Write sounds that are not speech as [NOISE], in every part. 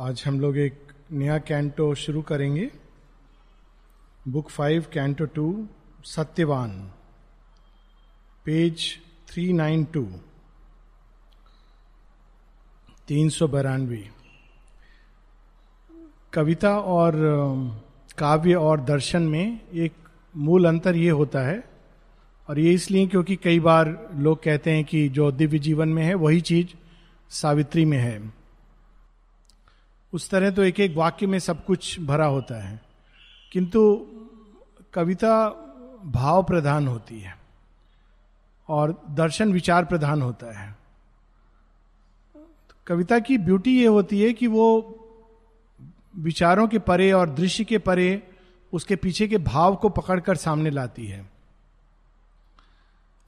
आज हम लोग एक नया कैंटो शुरू करेंगे। Book five canto two Satyavan page three nine two तीन सौ बारानवे कविता और काव्य और दर्शन में एक मूल अंतर ये होता है और ये इसलिए क्योंकि कई बार लोग कहते हैं कि जो दिव्य जीवन में है, वही चीज़ सावित्री में है। उस तरह तो एक एक वाक्य में सब कुछ भरा होता है। किंतु कविता भाव प्रधान होती है और दर्शन विचार प्रधान होता है। कविता की ब्यूटी ये होती है कि वो विचारों के परे और दृश्य के परे उसके पीछे के भाव को पकड़कर सामने लाती है।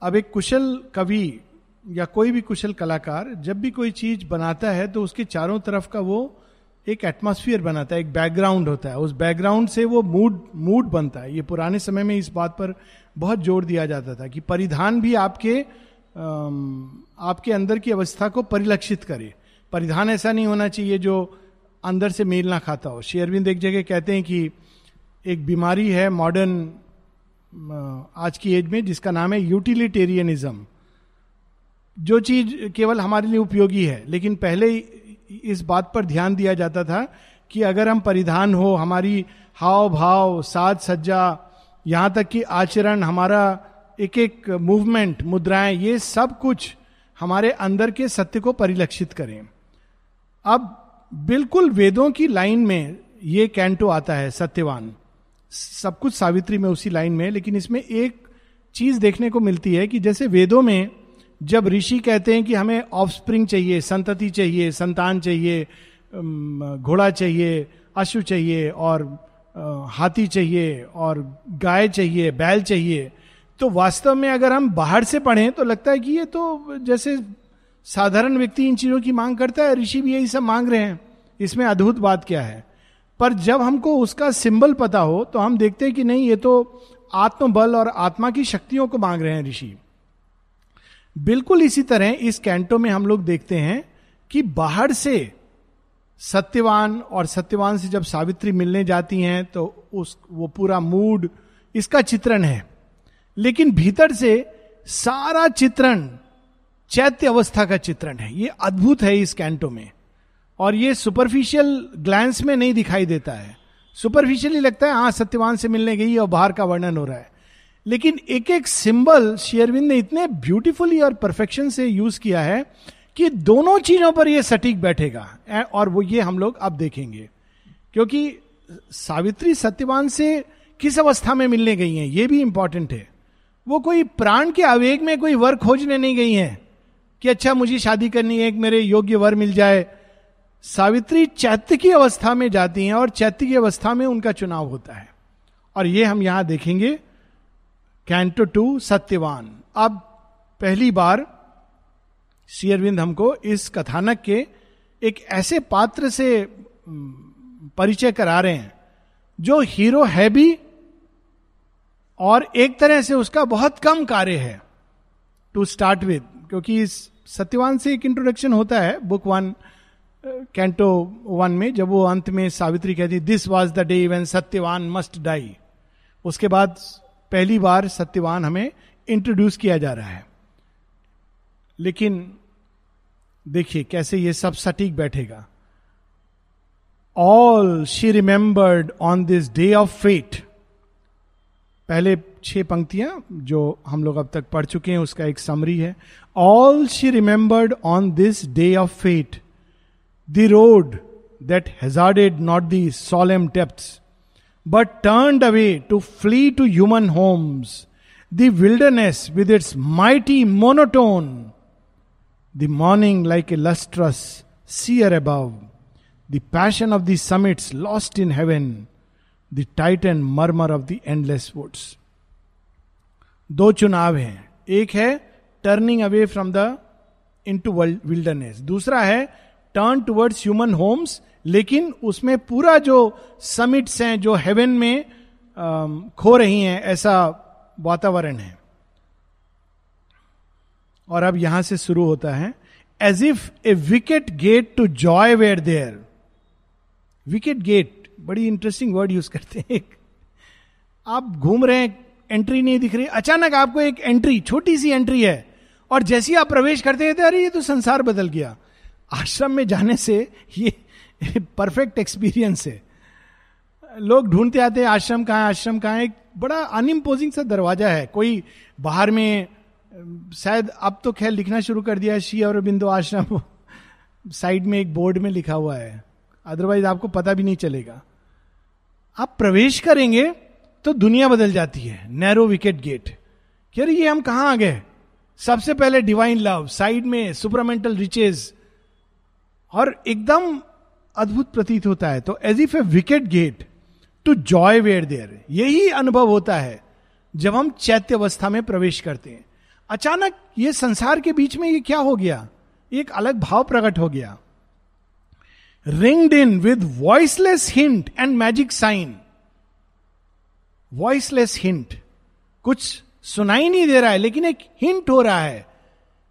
अब एक कुशल कवि या कोई भी कुशल कलाकार जब भी कोई चीज़ बनाता है तो उसके चारों तरफ़ का वो एक एटमोस्फियर बनाता है, एक बैकग्राउंड होता है। उस बैकग्राउंड से वो मूड मूड बनता है। ये पुराने समय में इस बात पर बहुत ज़ोर दिया जाता था कि परिधान भी आपके आपके अंदर की अवस्था को परिलक्षित करे। परिधान ऐसा नहीं होना चाहिए जो अंदर से मेल ना खाता हो। शेयरविंद एक जगह कहते हैं कि एक बीमारी है मॉडर्न आज की एज में, जिसका नाम है यूटिलिटेरियनिज्म जो चीज़ केवल हमारे लिए उपयोगी है, लेकिन पहले इस बात पर ध्यान दिया जाता था कि अगर हम परिधान हो, हमारी हाव भाव, साज सज्जा, यहाँ तक कि आचरण, हमारा एक एक मूवमेंट मुद्राएँ, ये सब कुछ हमारे अंदर के सत्य को परिलक्षित करें। अब बिल्कुल वेदों की लाइन में ये कैंटो आता है, सत्यवान। सब कुछ सावित्री में उसी लाइन में, लेकिन इसमें एक चीज़ देखने को मिलती है कि जैसे वेदों में जब ऋषि कहते हैं कि हमें ऑफस्प्रिंग चाहिए, संतति चाहिए, संतान चाहिए घोड़ा चाहिए, अश्व चाहिए और हाथी चाहिए और गाय चाहिए, बैल चाहिए तो वास्तव में अगर हम बाहर से पढ़ें तो लगता है कि ये तो जैसे साधारण व्यक्ति इन चीज़ों की मांग करता है, ऋषि भी यही सब मांग रहे हैं। इसमें अद्भुत बात क्या है? पर जब हमको उसका सिंबल पता हो तो हम देखते हैं कि नहीं, ये तो आत्मबल और आत्मा की शक्तियों को मांग रहे हैं ऋषि। बिल्कुल इसी तरह इस कैंटो में हम लोग देखते हैं कि बाहर से सत्यवान और सत्यवान से जब सावित्री मिलने जाती हैं तो उस, वो पूरा मूड, इसका चित्रण है। लेकिन भीतर से सारा चित्रण, चैत्य अवस्था का चित्रण है। ये अद्भुत है इस कैंटो में। और ये सुपरफिशियल ग्लैंस में नहीं दिखाई देता है। सुपरफिशियली लगता है हाँ सत्यवान से मिलने गई और बाहर का वर्णन हो रहा है। लेकिन एक एक सिंबल शेयरविंद ने इतने ब्यूटीफुली और परफेक्शन से यूज़ किया है कि दोनों चीज़ों पर यह सटीक बैठेगा। और वो ये हम लोग अब देखेंगे। क्योंकि सावित्री सत्यवान से किस अवस्था में मिलने गई हैं, ये भी इंपॉर्टेंट है। वो कोई प्राण के आवेग में कोई वर खोजने नहीं गई हैं कि अच्छा मुझे शादी करनी है, एक मेरे योग्य वर मिल जाए। सावित्री चैत्य की अवस्था में जाती हैं और चैत्य की अवस्था में उनका चुनाव होता है। और ये हम यहाँ देखेंगे कैंटो टू सत्यवान अब पहली बार शेयरविंद हमको इस कथानक के एक ऐसे पात्र से परिचय करा रहे हैं, जो हीरो है भी और एक तरह से उसका बहुत कम कार्य है टू स्टार्ट विद क्योंकि इस सत्यवान से एक इंट्रोडक्शन होता है बुक वन कैंटो वन में, जब वो अंत में सावित्री कहती this was the day when Satyavan must die उसके बाद पहली बार सत्यवान हमें इंट्रोड्यूस किया जा रहा है। लेकिन देखिए कैसे ये सब सटीक बैठेगा। All she remembered on this day of fate पहले छह पंक्तियाँ जो हम लोग अब तक पढ़ चुके हैं, उसका एक समरी है। All she remembered on this day of fate the road that hazarded not the solemn depths but turned away to flee to human homes, the wilderness with its mighty monotone, the morning like a lustrous seer above, the passion of the summits lost in heaven, the titan murmur of the endless woods. दो चुनाव हैं एक है turning away from the into wilderness दूसरा है turn towards human homes लेकिन उसमें पूरा जो समिट्स हैं, जो हेवन में खो रही हैं, ऐसा वातावरण है। और अब यहाँ से शुरू होता है as if a wicket gate to joy where there wicket gate बड़ी इंटरेस्टिंग वर्ड यूज़ करते हैं आप घूम रहे हैं एंट्री नहीं दिख रही, अचानक आपको एक एंट्री छोटी सी एंट्री है, और जैसे आप प्रवेश करते हैं तो अरे, ये तो संसार बदल गया। आश्रम में जाने से ये [LAUGHS] परफेक्ट एक्सपीरियंस है। लोग ढूंढते आते हैं, आश्रम कहाँ है, आश्रम कहाँ है, एक बड़ा अनइम्पोजिंग सा दरवाज़ा है। कोई बाहर में, शायद अब तो खैर लिखना शुरू कर दिया है, शी और बिंदु आश्रम [LAUGHS] साइड में एक बोर्ड में लिखा हुआ है। अदरवाइज़ आपको पता भी नहीं चलेगा। आप प्रवेश करेंगे तो दुनिया बदल जाती है नैरो विकेट गेट कि अरे ये हम कहाँ आ गए? सबसे पहले डिवाइन लव साइड में सुपरमेंटल रिचेज और एकदम अद्भुत प्रतीत होता है। तो as if a wicket gate to joy where there यही अनुभव होता है, जब हम चैत्य अवस्था में प्रवेश करते हैं। अचानक ये संसार के बीच में ये क्या हो गया? एक अलग भाव प्रकट हो गया। Ringed in with voiceless hint and magic sign voiceless hint कुछ सुनाई नहीं दे रहा है, लेकिन एक हिंट हो रहा है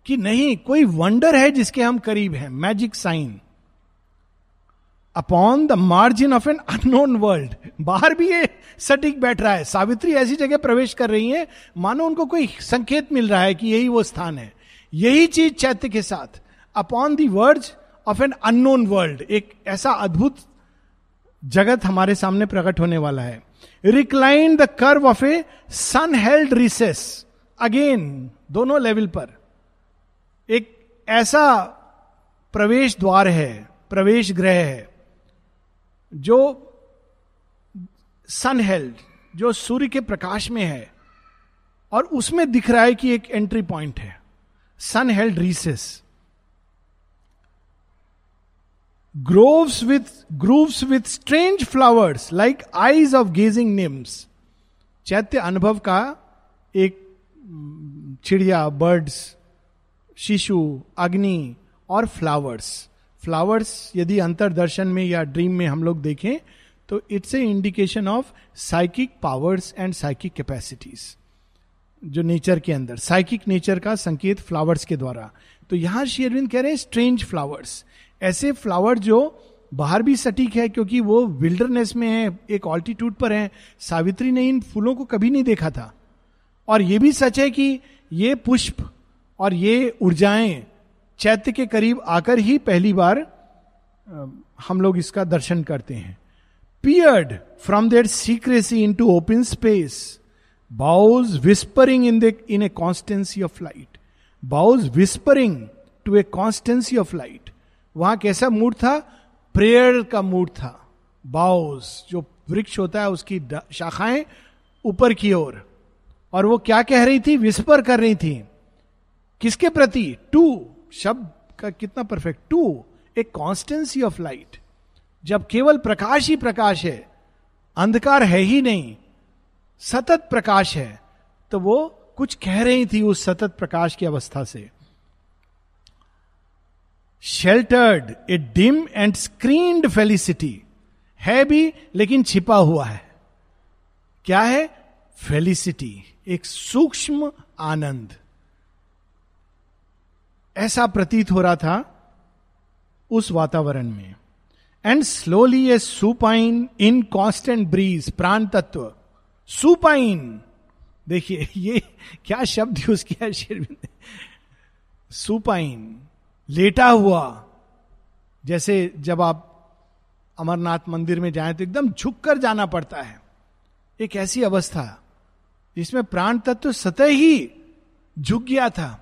कि नहीं, कोई वंडर है जिसके हम करीब हैं। Magic sign upon the margin of an unknown world बाहर भी ये सटीक बैठ रहा है। सावित्री ऐसी जगह प्रवेश कर रही है। मानो उनको कोई संकेत मिल रहा है कि यही वो स्थान है। यही चीज़ चैत्य के साथ। Upon the words of an unknown world एक ऐसा अद्भुत जगत हमारे सामने प्रकट होने वाला है। Recline the curve of a sun held recess again दोनों लेवल पर। एक ऐसा प्रवेश द्वार है। प्रवेश ग्रह है। जो सन हेल्ड जो सूर्य के प्रकाश में है, और उसमें दिख रहा है कि एक एंट्री पॉइंट है। Sun held recess groves with grooves with strange flowers like eyes of gazing nymphs चैत्य अनुभव का एक, चिड़िया बर्ड्स शिशु, अग्नि, और फ्लावर्स फ्लावर्स यदि अंतरदर्शन में या ड्रीम में हम लोग देखें तो it's a indication of psychic powers and psychic capacities जो नेचर के अंदर साइकिक नेचर का संकेत फ्लावर्स के द्वारा। तो यहाँ शेरविंद कह रहे हैं स्ट्रेंज फ्लावर्स ऐसे फ्लावर जो बाहर भी सटीक है, क्योंकि वो विल्डरनेस में है, एक ऑल्टीट्यूड पर है। सावित्री ने इन फूलों को कभी नहीं देखा था। और ये भी सच है कि ये पुष्प और ये ऊर्जाएँ चैत्य के करीब आकर ही पहली बार हम लोग इसका दर्शन करते हैं। Peered from their secrecy into open space boughs whispering in the in a constancy of light boughs whispering to a constancy of light वहाँ कैसा मूड था? प्रेयर का मूड था। बाउज जो वृक्ष होता है, उसकी शाखाएँ ऊपर की ओर। और वो क्या कह रही थी? विस्पर कर रही थी। किसके प्रति? टू शब्द का कितना perfect to a constancy of light जब केवल प्रकाश ही प्रकाश है, अंधकार है ही नहीं, सतत प्रकाश है तो वो कुछ कह रही थी उस सतत प्रकाश की अवस्था से। Sheltered a dim and screened felicity है भी, लेकिन छिपा हुआ है। क्या है? फेलिसिटी एक सूक्ष्म आनंद। ऐसा प्रतीत हो रहा था उस वातावरण में। And slowly a supine in constant breeze प्राण तत्व। सुपाइन देखिए, ये क्या शब्द यूज़ किया शेरविंद सुपाइन लेटा हुआ। जैसे जब आप अमरनाथ मंदिर में जाएँ तो एकदम झुक कर जाना पड़ता है। एक ऐसी अवस्था जिसमें प्राण तत्व सतह ही झुक गया था।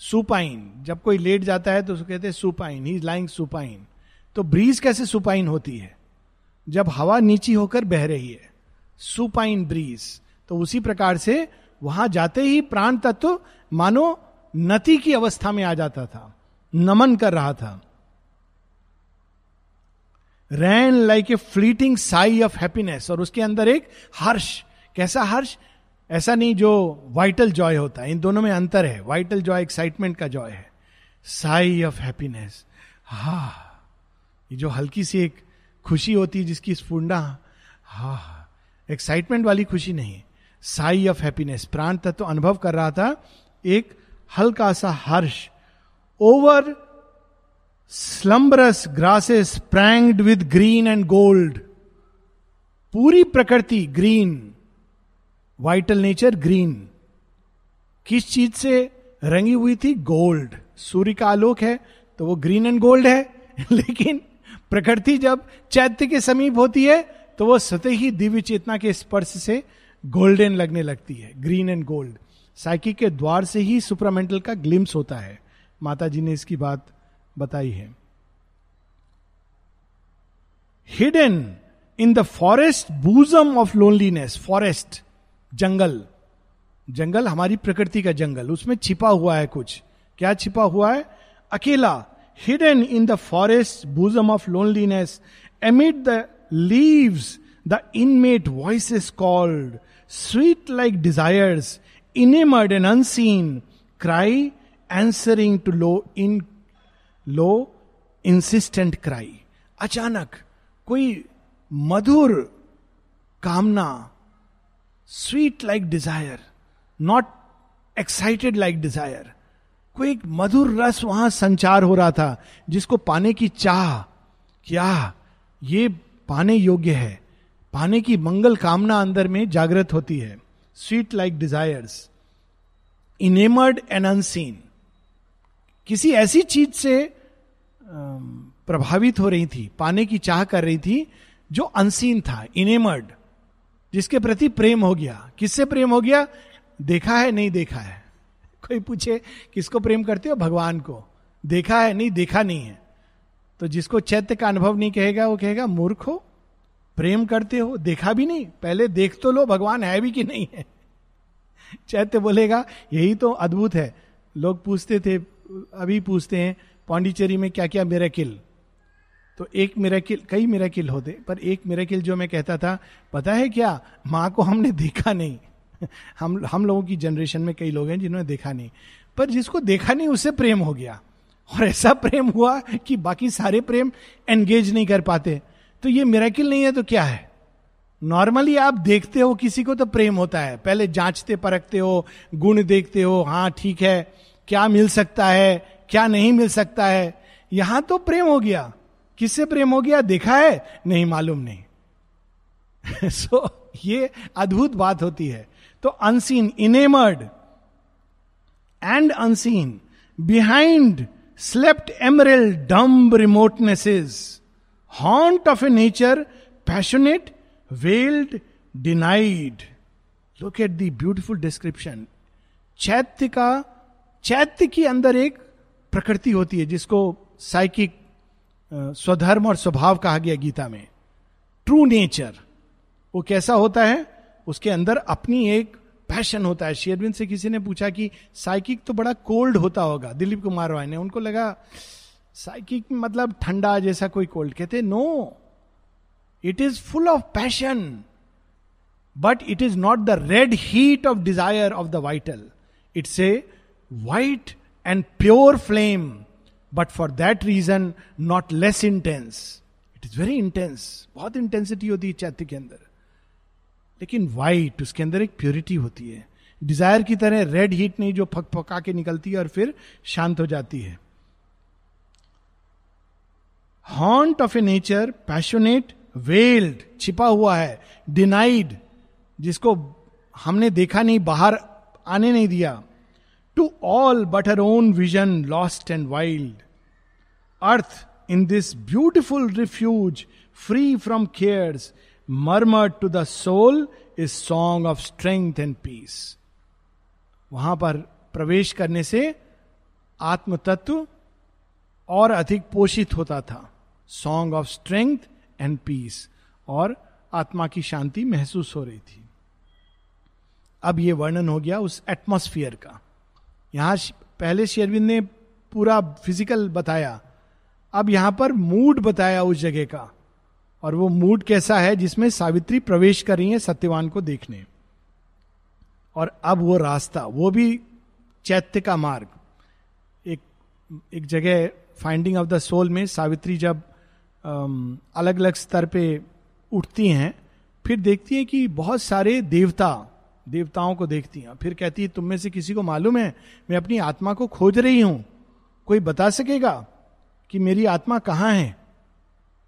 सुपाइन। जब कोई लेट जाता है तो उसको कहते हैं सुपाइन। He lying supine. तो ब्रीज कैसे सुपाइन होती है? जब हवा नीची होकर बह रही है। Supine breeze. तो उसी प्रकार से वहाँ जाते ही प्राण तत्व, मानो नति की अवस्था में आ जाता था। नमन कर रहा था। Ran like a fleeting sigh of happiness. और उसके अंदर एक हर्ष। कैसा हर्ष? ऐसा नहीं जो वाइटल जॉय होता है। इन दोनों में अंतर है। वाइटल जॉय एक्साइटमेंट का जॉय है। साई ऑफ़ हैप्पीनेस हा, ये जो हल्की सी एक खुशी होती है जिसकी स्फूर्णा हा एक्साइटमेंट वाली खुशी नहीं। साई ऑफ़ हैप्पीनेस प्राण तत्व तो अनुभव कर रहा था एक हल्का सा हर्ष। Over slumberous grasses pranked with green and gold पूरी प्रकृति ग्रीन वाइटल नेचर ग्रीन किस चीज़ से रंगी हुई थी? गोल्ड सूर्य का आलोक है तो वो ग्रीन एंड गोल्ड है। [LAUGHS] लेकिन प्रकृति जब चैत्य के समीप होती है तो वो स्वतः ही दिव्य चेतना के स्पर्श से गोल्डन लगने लगती है। ग्रीन एंड गोल्ड साइकिक के द्वार से ही सुपरामेंटल का ग्लिम्स होता है। माता जी ने इसकी बात बताई है। Hidden in the forest bosom of loneliness forest जंगल। जंगल हमारी प्रकृति का जंगल। उसमें छिपा हुआ है कुछ। क्या छिपा हुआ है? अकेला hidden in the forest bosom of loneliness amid the leaves the inmate voice is called sweet like desires enamoured and unseen cry answering to low in low insistent cry अचानक कोई मधुर कामना sweet like desire not excited like desire कोई एक मधुर रस वहाँ संचार हो रहा था, जिसको पाने की चाह, क्या ये पाने योग्य है? पाने की मंगल कामना अंदर में जागृत होती है। Sweet like desires enamoured and unseen किसी ऐसी चीज़ से प्रभावित हो रही थी, पाने की चाह कर रही थी, जो अनसीन था इनेमर्ड जिसके प्रति प्रेम हो गया। किससे प्रेम हो गया? देखा है, नहीं देखा है। कोई पूछे, किसको प्रेम करते हो? भगवान को। देखा है, नहीं देखा नहीं है। तो जिसको चैत्य का अनुभव नहीं कहेगा, वो कहेगा, मूर्ख हो। प्रेम करते हो, देखा भी नहीं। पहले देख तो लो, भगवान है भी कि नहीं है? चैत्य बोलेगा, यही तो अद्भुत है। लोग पूछते थे, अभी पूछते हैं, पांडिचेरी में क्या क्या मेरेकिल? तो एक मेरेकिल कई मेरेकिल होते, पर एक मेरेकिल जो मैं कहता था, पता है क्या? माँ को हमने देखा नहीं। [LAUGHS] हम हम लोगों की जनरेशन में कई लोग हैं जिन्होंने देखा नहीं। पर जिसको देखा नहीं, उससे प्रेम हो गया। और ऐसा प्रेम हुआ कि बाकी सारे प्रेम एंगेज नहीं कर पाते। तो ये मेरेकिल नहीं है तो क्या है? नॉर्मली आप देखते हो किसी को तो प्रेम होता है। पहले जांचते, परखते हो, गुण देखते हो हाँ ठीक है, क्या मिल सकता है, क्या नहीं मिल सकता है? यहाँ तो प्रेम हो गया। किससे प्रेम हो गया? देखा है? नहीं मालूम नहीं। सो [LAUGHS] so, ये अद्भुत बात होती है। तो unseen enamoured and unseen behind slept emerald dumb remotenesses haunt of a nature passionate veiled denied look at the beautiful description चैत्य का चैत्य के अंदर एक प्रकृति होती है जिसको साइकिक स्वधर्म और स्वभाव कहा गया गीता में। ट्रू नेचर वो कैसा होता है? उसके अंदर अपनी एक पैशन होता है। शेरविंद से किसी ने पूछा कि साइकिक तो बड़ा कोल्ड होता होगा। दिलीप कुमार रॉय ने उनको लगा साइकिक मतलब ठंडा जैसा कोई कोल्ड कहते no it is full of passion but it is not the red heat of desire of the vital it's a white and pure flame but for that reason not less intense it is very intense बहुत intensity होती है चैत्य के अंदर। लेकिन white उसके अंदर एक प्योरिटी होती है। डिज़ायर की तरह रेड हीट नहीं जो फक फका के निकलती है और फिर शांत हो जाती है। Haunt of a nature passionate veiled छिपा हुआ है डिनाइड जिसको हमने देखा नहीं, बाहर आने नहीं दिया। To all but her own vision lost and wild earth in this beautiful refuge free from cares murmur to the soul is song of strength and peace वहाँ पर प्रवेश करने से आत्म तत्व और अधिक पोषित होता था। Song of strength and peace और आत्मा की शांति महसूस हो रही थी। अब यह वर्णन हो गया उस एटमोस्फियर का। यहाँ पहले शेरविंद ने पूरा फ़िज़िकल बताया, अब यहाँ पर मूड बताया उस जगह का, और वो मूड कैसा है जिसमें सावित्री प्रवेश कर रही है सत्यवान को देखने। और अब वो रास्ता, वो भी चैत्य का मार्ग। एक एक जगह फाइंडिंग ऑफ़ द सोल में सावित्री जब अलग अलग स्तर पे उठती हैं, फिर देखती हैं कि बहुत सारे देवता देवताओं को देखती हैं। फिर कहती है, तुम में से किसी को मालूम है, मैं अपनी आत्मा को खोज रही हूँ। कोई बता सकेगा कि मेरी आत्मा कहाँ है?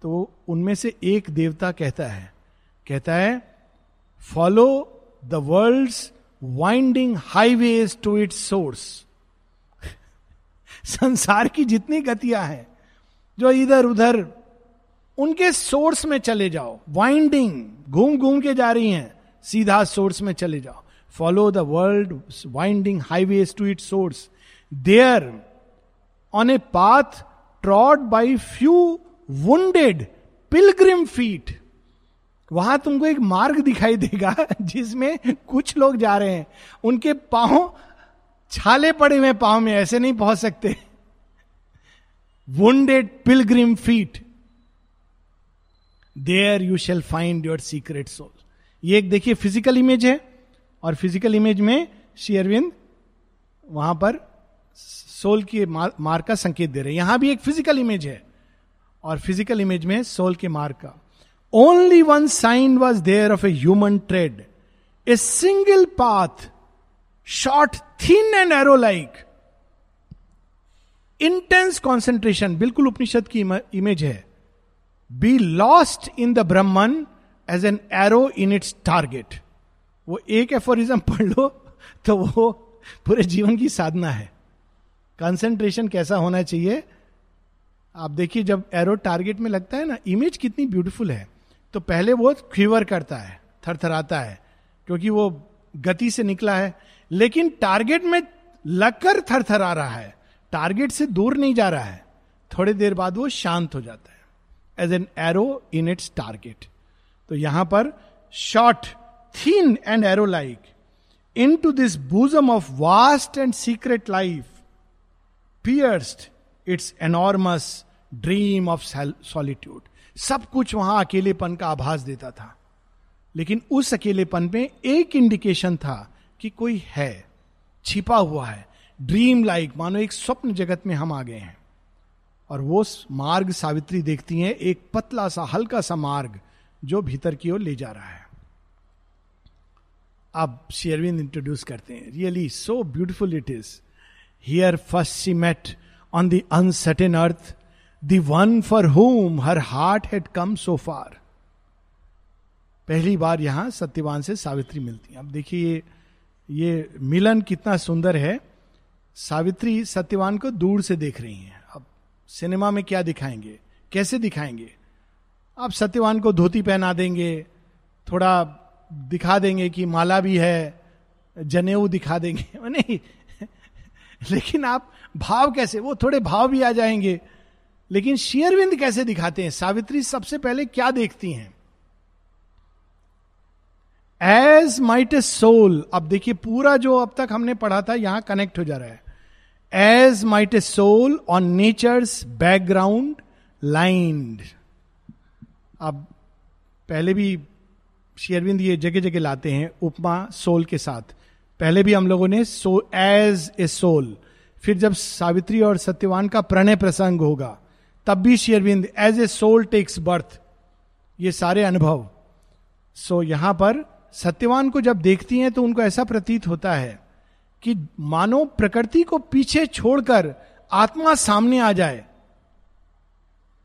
तो उनमें से एक देवता कहता है। कहता है follow the world winding highways to its source संसार की जितनी गतियाँ हैं, जो इधर उधर उनके सोर्स में चले जाओ। वाइंडिंग घूम घूम के जा रही हैं। सीधा सोर्स में चले जाओ। Follow the world winding highways to it source there on a path trod by few wounded pilgrim feet वहाँ तुमको एक मार्ग दिखाई देगा [LAUGHS] जिसमें कुछ लोग जा रहे हैं। उनके पाँव छाले पड़े हुए पाँव में, ऐसे नहीं पहुँच सकते। Wounded pilgrim feet there you shall find your secret soul ये एक देखिए फ़िज़िकल इमेज है और फ़िज़िकल इमेज में श्री अरविंद वहाँ पर सोल के मार्ग का संकेत दे रहे हैं। यहाँ भी एक फ़िज़िकल इमेज है और फ़िज़िकल इमेज में सोल के मार्ग का। Only one sign was there of a human tread a single path short thin and arrow like intense concentration बिल्कुल उपनिषद की इमेज है। Be lost in the Brahman as an arrow in its target वो एक aphorism [LAUGHS] पढ़ लो तो वो पूरे जीवन की साधना है। कंसेंट्रेशन कैसा होना चाहिए? आप देखिए, जब एरो टारगेट में लगता है ना इमेज कितनी ब्यूटीफुल है तो पहले वो क्यूवर करता है, थरथराता है, क्योंकि वो गति से निकला है। लेकिन टारगेट में लगकर थरथरा रहा है टारगेट से दूर नहीं जा रहा है, थोड़ी देर बाद वो शांत हो जाता है as an arrow in its target तो यहाँ पर short thin and arrow like into this bosom of vast and secret life pierced its enormous dream of solitude सब कुछ वहाँ अकेलेपन का आभास देता था। लेकिन उस अकेलेपन में एक इंडिकेशन था कि कोई है, छिपा हुआ है ड्रीम लाइक मानो एक स्वप्न जगत में हम आ गए हैं। और वो मार्ग सावित्री देखती हैं, एक पतला सा, हल्का सा मार्ग जो भीतर की ओर ले जा रहा है। अब शेयरविंद इंट्रोड्यूस करते हैं। Really so beautiful it is here first C met on the uncertain earth the one for home her heart had come so far पहली बार यहाँ सत्यवान से सावित्री मिलती है। अब देखिए ये ये मिलन कितना सुंदर है। सावित्री सत्यवान को दूर से देख रही हैं। अब सिनेमा में क्या दिखाएँगे? कैसे दिखाएँगे? आप सत्यवान को धोती पहना देंगे, थोड़ा दिखा देंगे कि माला भी है, जनेऊ दिखा देंगे। [LAUGHS] नहीं, लेकिन आप भाव कैसे, वो थोड़े भाव भी आ जाएँगे। लेकिन शेयरविंद कैसे दिखाते हैं? सावित्री सबसे पहले क्या देखती हैं? एज माइट ए सोल अब देखिए, पूरा जो अब तक हमने पढ़ा था, यहाँ कनेक्ट हो जा रहा है। As might a soul on nature's background limned अब पहले भी शेयरविंद ये जगह जगह लाते हैं उपमा सोल के साथ। पहले भी हम लोगों ने सो एज ए सोल फिर जब सावित्री और सत्यवान का प्रणय प्रसंग होगा तब भी शेयरविंद as a soul takes birth ये सारे अनुभव। सो so, यहाँ पर सत्यवान को जब देखती हैं तो उनको ऐसा प्रतीत होता है कि मानो प्रकृति को पीछे छोड़कर आत्मा सामने आ जाए।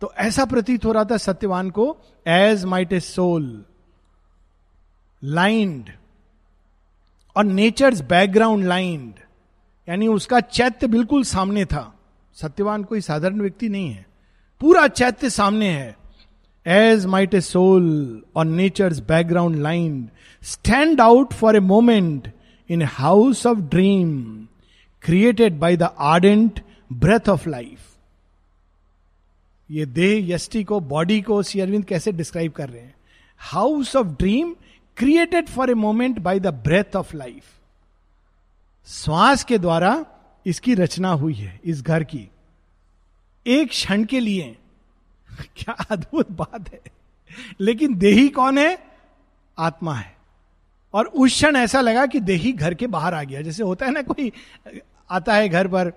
तो ऐसा प्रतीत हो रहा था सत्यवान को as might a soul lined और नेचर्स बैकग्राउंड लाइंड यानी उसका चैत्य बिल्कुल सामने था। सत्यवान कोई साधारण व्यक्ति नहीं है। पूरा चैत्य सामने है। As might a soul on nature's background limned stand out for a moment in house of dream created by the ardent breath of life ये देह यष्टि को बॉडी को, श्री अरविंद कैसे डिस्क्राइब कर रहे हैं? House of dream created for a moment by the breath of life श्वास के द्वारा इसकी रचना हुई है, इस घर की। एक क्षण के लिए। [LAUGHS] क्या अद्भुत बात है। लेकिन देही कौन है? आत्मा है। और उस क्षण ऐसा लगा कि देही घर के बाहर आ गया। जैसे होता है ना, कोई आता है घर पर,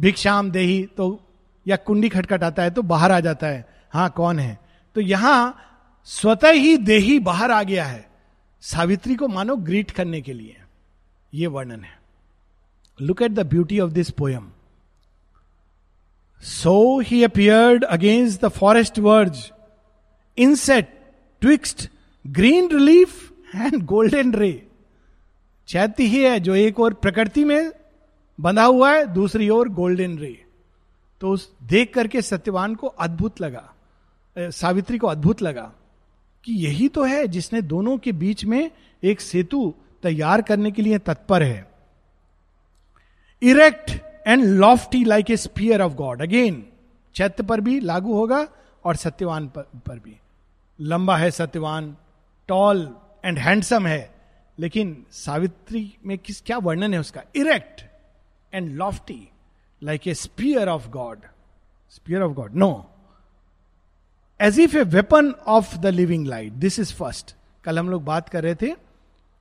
भिक्षाम देही तो या कुंडी खटखट आता है तो बाहर आ जाता है। हाँ कौन है? तो यहाँ स्वतः ही देही बाहर आ गया है। सावित्री को मानो ग्रीट करने के लिए। यह वर्णन है। Look at the beauty of this poem so he appeared against the forest verge inset twixt green relief and golden ray चैत्य ही है जो एक और प्रकृति में बंधा हुआ है, दूसरी ओर गोल्डन रे तो उस देख करके सत्यवान को अद्भुत लगा सावित्री को अद्भुत लगा कि यही तो है जिसने दोनों के बीच में एक सेतु तैयार करने के लिए तत्पर है। Erect and lofty like a spear of God again चैत्य पर भी लागू होगा और सत्यवान पर, पर भी। लंबा है सत्यवान टॉल एंड हैंडसम है लेकिन सावित्री में किस क्या वर्णन है उसका? Erect and lofty like a spear of God spear of God no as if a weapon of the living light this is first कल हम लोग बात कर रहे थे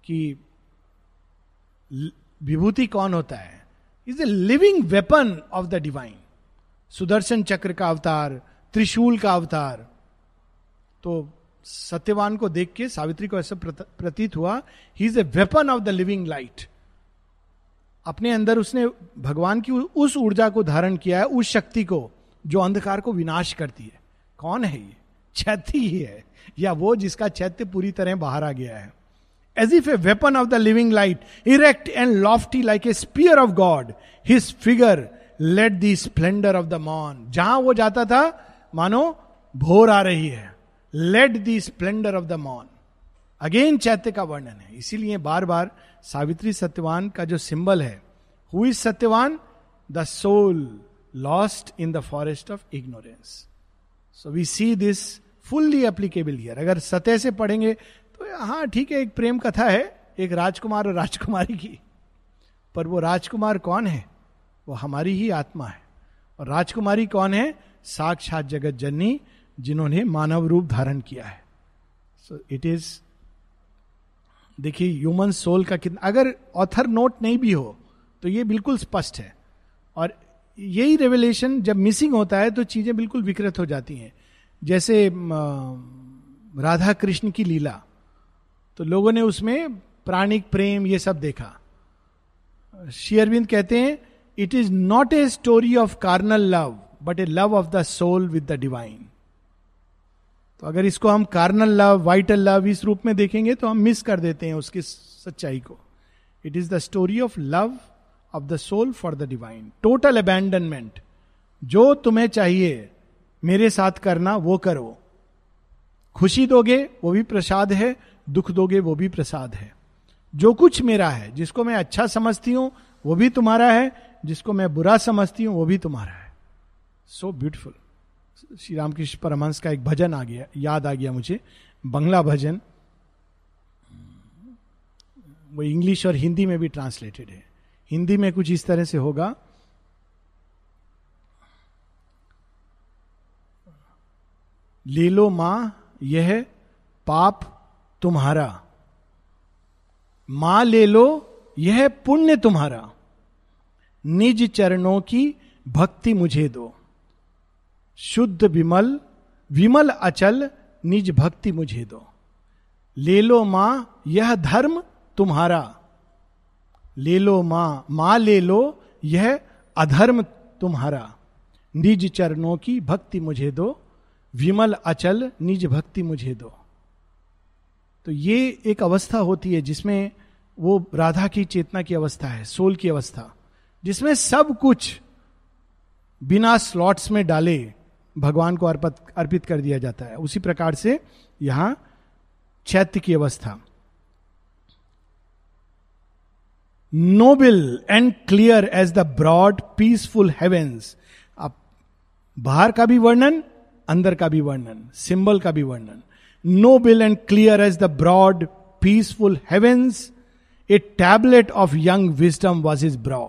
कि विभूति कौन होता है? Is a living weapon of the divine Sudarshan Chakra का अवतार, त्रिशूल का अवतार। तो सत्यवान को देख के सावित्री को ऐसा प्रतीत हुआ he is a weapon of the living light अपने अंदर उसने भगवान की उस ऊर्जा को धारण किया है, उस शक्ति को, जो अंधकार को विनाश करती है। कौन है ये? चैत्य ही है, या वो जिसका चैत्य पूरी तरह बाहर आ गया है। As if a weapon of the living light erect and lofty like a spear of God his figure led the splendour of the मॉन जहाँ वो जाता था, मानो, भोर आ रही है। Led the splendour of the मॉन again चैत्य का वर्णन है। इसीलिए बार बार सावित्री सत्यवान का जो सिंबल है who is Satyavan? The soul lost in the forest of ignorance so we see this fully applicable here अगर सतह से पढ़ेंगे तो हाँ ठीक है, एक प्रेम कथा है, एक राजकुमार और राजकुमारी की। पर वो राजकुमार कौन है? वो हमारी ही आत्मा है। और राजकुमारी कौन है? साक्षात जगत जननी जिन्होंने मानव रूप धारण किया है। सो इट इज़ देखिए ह्यूमन सोल का कितना, अगर ऑथर नोट नहीं भी हो तो ये बिल्कुल स्पष्ट है। और यही रेवलेशन जब मिसिंग होता है तो चीज़ें बिल्कुल विकृत हो जाती हैं। जैसे राधा कृष्ण की लीला तो लोगों ने उसमें प्राणिक प्रेम ये सब देखा। शेयरविंद कहते हैं it is not a story of carnal love but a love of the soul with the divine तो अगर इसको हम कार्नल लव वाइटल लव इस रूप में देखेंगे तो हम मिस कर देते हैं उसकी सच्चाई को। It is the story of love of the soul for the divine total abandonment जो तुम्हें चाहिए, मेरे साथ करना, वो करो। खुशी दोगे, वो भी प्रसाद है। दुख दोगे, वो भी प्रसाद है। जो कुछ मेरा है, जिसको मैं अच्छा समझती हूँ, वो भी तुम्हारा है। जिसको मैं बुरा समझती हूँ, वो भी तुम्हारा है। So so beautiful Shri Ramakrishna Paramahansa का एक भजन आ गया, याद आ गया मुझे। बंगला भजन। वो इंग्लिश और हिंदी में भी ट्रांसलेटेड है। हिंदी में कुछ इस तरह से होगा। ले लो माँ, यह पाप तुम्हारा। माँ ले लो, यह पुण्य तुम्हारा। निज चरणों की भक्ति मुझे दो। शुद्ध विमल विमल अचल, निज भक्ति मुझे दो। ले लो माँ, यह धर्म तुम्हारा। ले लो माँ माँ ले लो, यह अधर्म तुम्हारा। निज चरणों की भक्ति मुझे दो, विमल अचल, निज भक्ति मुझे दो। तो ये एक अवस्था होती है जिसमें वो राधा की चेतना की अवस्था है, सोल की अवस्था, जिसमें सब कुछ बिना स्लॉट्स में डाले भगवान को अर्पित अर्पित कर दिया जाता है। उसी प्रकार से यहाँ चैत्य की अवस्था। Noble and clear as the broad peaceful heavens अब बाहर का भी वर्णन, अंदर का भी वर्णन, सिंबल का भी वर्णन। Noble and clear as the broad peaceful heavens a tablet of young wisdom was his brow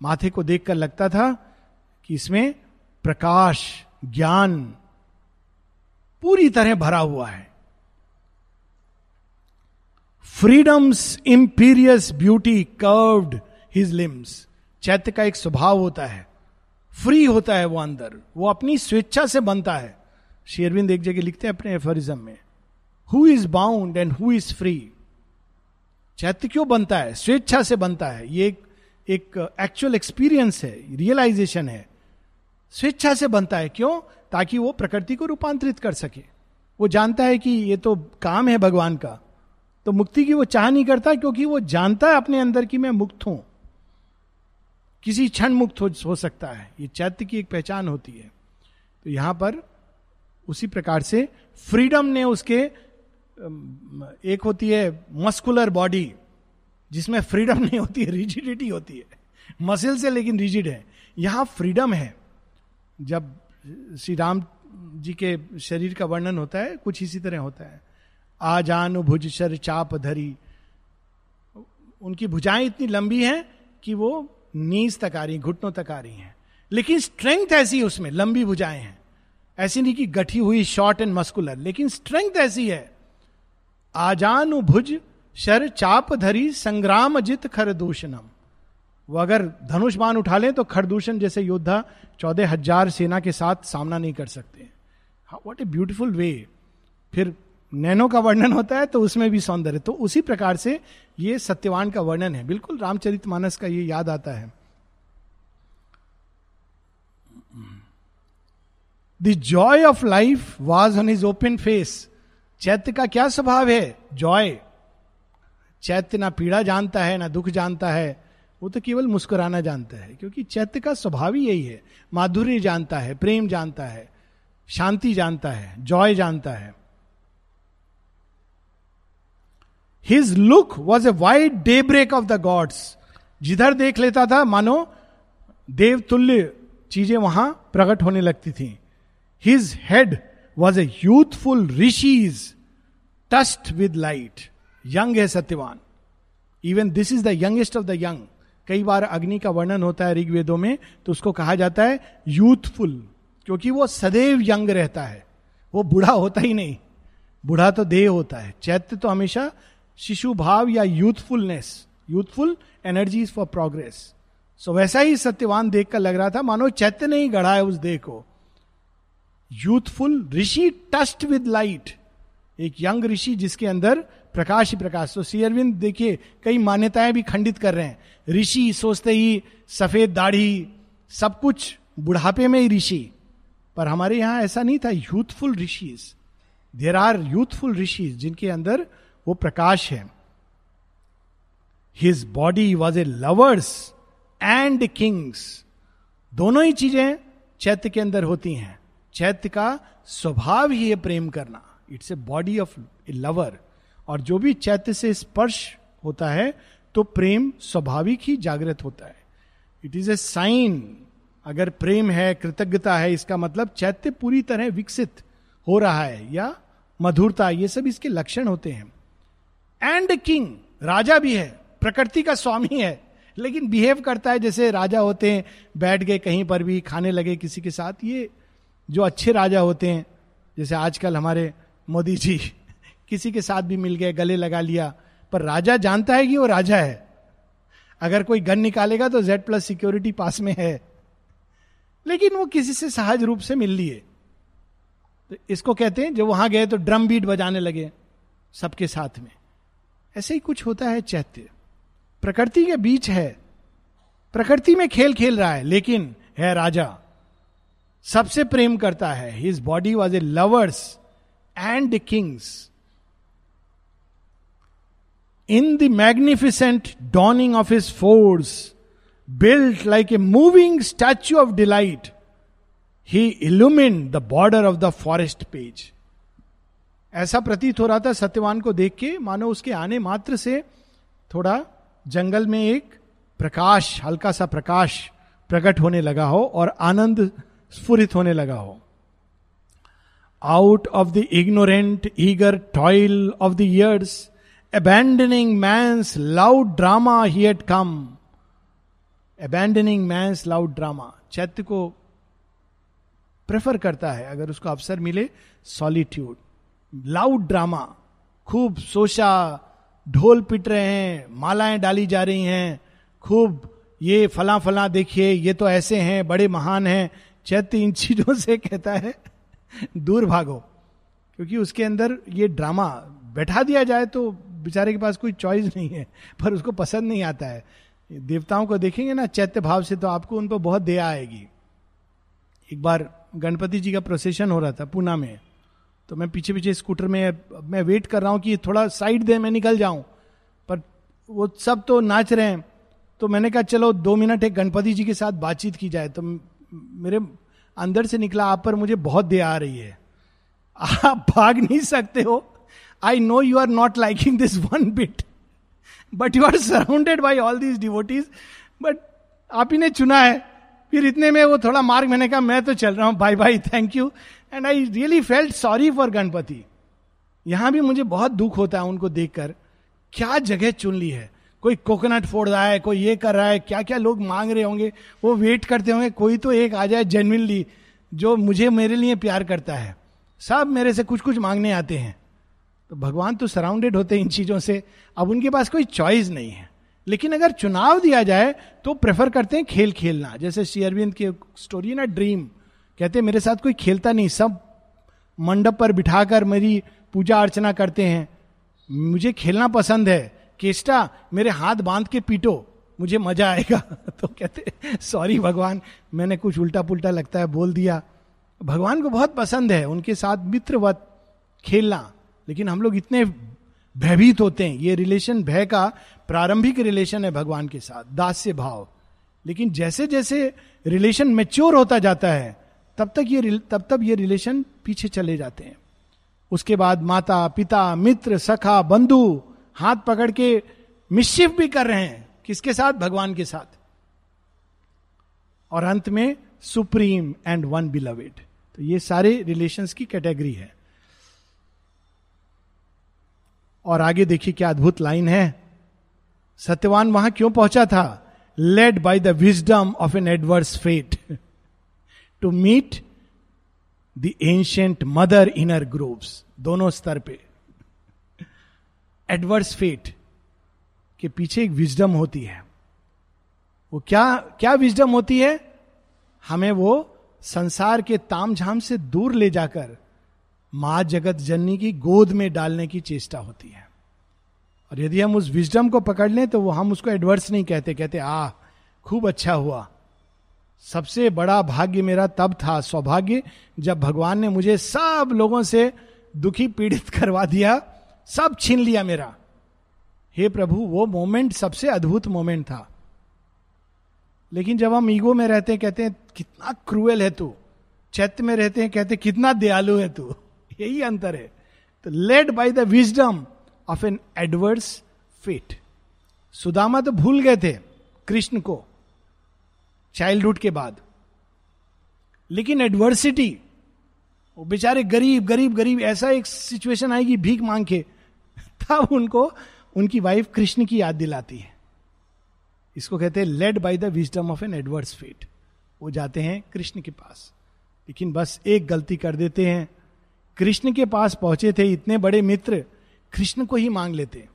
माथे को देखकर लगता था कि इसमें प्रकाश, ज्ञान पूरी तरह भरा हुआ है। Freedom's imperious beauty curved his limbs चैत्य का एक स्वभाव होता है। फ्री होता है वो अंदर। वो अपनी स्वेच्छा से बनता है। शेरविंद एक जगह लिखते हैं अपने एफरिज्म में। Who is bound and who is free चैत्य क्यों बनता है? स्वेच्छा से बनता है। ये एक एक्चुअल एक्सपीरियंस है। रियलाइजेशन है। स्वेच्छा से बनता है। क्यों? ताकि वो प्रकृति को रूपांतरित कर सके। वो जानता है कि ये तो काम है भगवान का। तो मुक्ति की वो चाह नहीं करता क्योंकि वो जानता है अपने अंदर की मैं मुक्त हूँ। किसी क्षण मुक्त हो, सकता है। ये चैत्य की एक पहचान होती है। तो यहाँ पर उसी प्रकार से फ्रीडम ने उसके एक होती है मस्कुलर बॉडी जिसमें फ्रीडम नहीं होती है रिजिडिटी होती है। मसिल से लेकिन रिजिड है। यहाँ फ्रीडम है। जब श्री राम जी के शरीर का वर्णन होता है, कुछ इसी तरह होता है। आजान भुज शर चाप धरी। उनकी भुजाएँ इतनी लंबी हैं कि वो नीज तक आ रही घुटनों तक आ रही हैं। लेकिन स्ट्रेंथ ऐसी उसमें, लंबी भुजाएँ हैं। ऐसी नहीं कि गठी हुई शॉर्ट एंड मस्कुलर लेकिन स्ट्रेंथ ऐसी है। आजानु भुज शर चाप धरी, संग्राम जित खरदूषणम वो अगर धनुष बाण उठा लें तो खरदूषण जैसे योद्धा चौदह हज़ार सेना के साथ सामना नहीं कर सकते। वॉट ए ब्यूटिफुल वे फिर नैनो का वर्णन होता है तो उसमें भी सौंदर्य। तो उसी प्रकार से ये सत्यवान का वर्णन है। बिल्कुल रामचरित मानस का ये याद आता है। The joy of life was on his open face चैत्य का क्या स्वभाव है? जॉय चैत्य ना पीड़ा जानता है, ना दुख जानता है। वो तो केवल मुस्कुराना जानता है, क्योंकि चैत्य का स्वभाव ही यही है। माधुर्य जानता है, प्रेम जानता है, शांति जानता है, जॉय जानता है। His look was a wide daybreak of the gods जिधर देख लेता था, मानो देव तुल्य चीज़ें वहाँ प्रकट होने लगती थी। His head was a youthful rishi's touched with light young है Satyavan. Even this is the youngest of the young कई बार अग्नि का वर्णन होता है ऋग्वेदों में तो उसको कहा जाता है यूथफुल क्योंकि वो सदैव यंग रहता है। वो बूढ़ा होता ही नहीं। बूढ़ा तो देह होता है। चैत्य तो हमेशा शिशु भाव या youthfulness youthful energy for progress so वैसा ही सत्यवान देख कर लग रहा था। मानो चैत्य नहीं गढ़ा है उस देह को। Youthful rishi touched with light एक यंग ऋषि जिसके अंदर प्रकाश ही प्रकाश। तो सी अरविंद, देखिए, कई मान्यताएँ भी खंडित कर रहे हैं। ऋषि सोचते ही सफ़ेद दाढ़ी, सब कुछ बुढ़ापे में ही ऋषि। पर हमारे यहाँ ऐसा नहीं था youthful rishis there are youthful rishis जिनके अंदर वो प्रकाश है। His body was a lover's and king's दोनों ही चीज़ें चैत्य के अंदर होती हैं। चैत्य का स्वभाव ही है प्रेम करना। It's a body of a lover और जो भी चैत्य से स्पर्श होता है तो प्रेम स्वाभाविक ही जागृत होता है। इट इज़ ए साइन अगर प्रेम है, कृतज्ञता है, इसका मतलब चैत्य पूरी तरह विकसित हो रहा है, या मधुरता, ये सब इसके लक्षण होते हैं। एंड किंग राजा भी है, प्रकृति का स्वामी है, लेकिन बिहेव करता है, जैसे राजा होते हैं, बैठ गए कहीं पर भी, खाने लगे किसी के साथ, ये जो अच्छे राजा होते हैं, जैसे आजकल हमारे मोदी जी किसी के साथ भी मिल गए गले लगा लिया। पर राजा जानता है कि वो राजा है। अगर कोई गन निकालेगा तो जेड प्लस सिक्योरिटी पास में है। लेकिन वो किसी से सहज रूप से मिल लिए। तो इसको कहते हैं, जब वहाँ गए तो ड्रम बीट बजाने लगे सबके साथ में। ऐसे ही कुछ होता है चैत्य। प्रकृति के बीच है। प्रकृति में खेल खेल रहा है, लेकिन है राजा। सबसे प्रेम करता है। His body was a lover's and king's in the magnificent dawning of his force built like a moving statue of delight he illumined the border of the forest page ऐसा प्रतीत हो रहा था सत्यवान को देख के। मानो उसके आने मात्र से थोड़ा जंगल में एक प्रकाश, हल्का सा प्रकाश प्रकट होने लगा हो और आनंद स्फुरित होने लगा हो। Out of the ignorant eager toil of the years abandoning man's loud drama he had come abandoning man's loud drama चैत्य को प्रेफर करता है अगर उसको अवसर मिले सॉलिट्यूड लाउड ड्रामा खूब सोचा ढोल पिट रहे हैं मालाएँ डाली जा रही हैं खूब ये फला फला देखिए ये तो ऐसे हैं बड़े महान हैं चैत्य इन चीज़ों से कहता है दूर भागो क्योंकि उसके अंदर ये ड्रामा बैठा दिया जाए तो बेचारे के पास कोई चॉइस नहीं है, पर उसको पसंद नहीं आता है। देवताओं को देखेंगे ना, चैत्य भाव से तो आपको उन पर बहुत दया आएगी। एक बार गणपति जी का प्रोसेशन हो रहा था पूना में तो मैं पीछे पीछे स्कूटर में, मैं वेट कर रहा हूँ कि थोड़ा साइड दे, मैं निकल जाऊँ। पर वो सब तो नाच रहे हैं तो मैंने कहा, चलो, दो मिनट एक गणपति जी के साथ बातचीत की जाए। तो मेरे अंदर से निकला, आप पर मुझे बहुत दया आ रही है। [LAUGHS] आप भाग नहीं सकते हो। I know you are not liking this one bit but you are surrounded by all these devotees but आप ही ने चुना है। फिर इतने में वो थोड़ा मार्ग मैंने कहा, मैं तो चल रहा हूँ। Bye bye thank you and I really felt sorry for Ganapati यहाँ भी मुझे बहुत दुख होता है उनको देखकर। क्या जगह चुन ली है? कोई कोकोनट फोड़ रहा है, कोई ये कर रहा है क्या क्या लोग मांग रहे होंगे? वो वेट करते होंगे, कोई तो एक आ जाए जेनविनली जो मुझे मेरे लिए प्यार करता है। सब मेरे से कुछ कुछ मांगने आते हैं। तो भगवान तो सराउंडेड होते हैं इन चीज़ों से। अब उनके पास कोई चॉइस नहीं है। लेकिन अगर चुनाव दिया जाए तो प्रेफर करते हैं खेल खेलना। जैसे श्री अरविंद की स्टोरी ना ड्रीम कहते हैं, मेरे साथ कोई खेलता नहीं, सब मंडप पर बिठाकर मेरी पूजा अर्चना करते हैं। मुझे खेलना पसंद है। केष्टा, मेरे हाथ बाँध के पीटो, मुझे मज़ा आएगा। [LAUGHS] तो कहते सॉरी भगवान, मैंने कुछ उल्टा पुल्टा लगता है, बोल दिया। भगवान को बहुत पसंद है, उनके साथ मित्रवत, खेलना। लेकिन हम लोग इतने भयभीत होते हैं। ये रिलेशन भय का प्रारंभिक रिलेशन है भगवान के साथ, दास्य भाव। लेकिन जैसे जैसे रिलेशन मेच्योर होता जाता है, तब तक ये तब तब ये रिलेशन पीछे चले जाते हैं। उसके बाद माता, पिता, मित्र, सखा, बंधु हाथ पकड़ के मिशिफ भी कर रहे हैं। किसके साथ? भगवान के साथ। और अंत में सुप्रीम एंड वन बिलवेड तो ये सारे रिलेशंस की कैटेगरी है। और आगे देखिए क्या अद्भुत लाइन है। सत्यवान वहाँ क्यों पहुँचा था? Led by the wisdom of an adverse fate to meet the ancient mother in her groves दोनों स्तर पे। एडवर्स फेट के पीछे एक विजडम होती है। वो क्या क्या विजडम होती है? हमें वो संसार के ताम झाम से दूर ले जाकर माँ जगत जननी की गोद में डालने की चेष्टा होती है। और यदि हम उस विजडम को पकड़ लें तो वो हम उसको एडवर्स नहीं कहते। कहते, आ, खूब अच्छा हुआ। सबसे बड़ा भाग्य मेरा तब था, सौभाग्य, जब भगवान ने मुझे सब लोगों से दुखी पीड़ित [LAUGHS] करवा दिया, सब छीन लिया मेरा। हे प्रभु, वो मोमेंट सबसे अद्भुत मोमेंट था। लेकिन जब हम ईगो में रहते हैं, कहते हैं, कितना क्रूएल है तू। चैत्य में रहते हैं, कहते कितना दयालु है तू। यही अंतर है। तो led by the wisdom of an adverse fate Sudama तो भूल गए थे कृष्ण को चाइल्डहुड के बाद। लेकिन एडवर्सिटी वो बेचारे गरीब गरीब गरीब, ऐसा एक सिचुएशन आएगी, भीख मांग के तब उनको, उनकी वाइफ कृष्ण की याद दिलाती है। इसको कहते हैं led by the wisdom of an adverse fate वो जाते हैं कृष्ण के पास। लेकिन बस एक गलती कर देते हैं कृष्ण के पास पहुँचे थे, इतने बड़े मित्र कृष्ण को ही मांग लेते।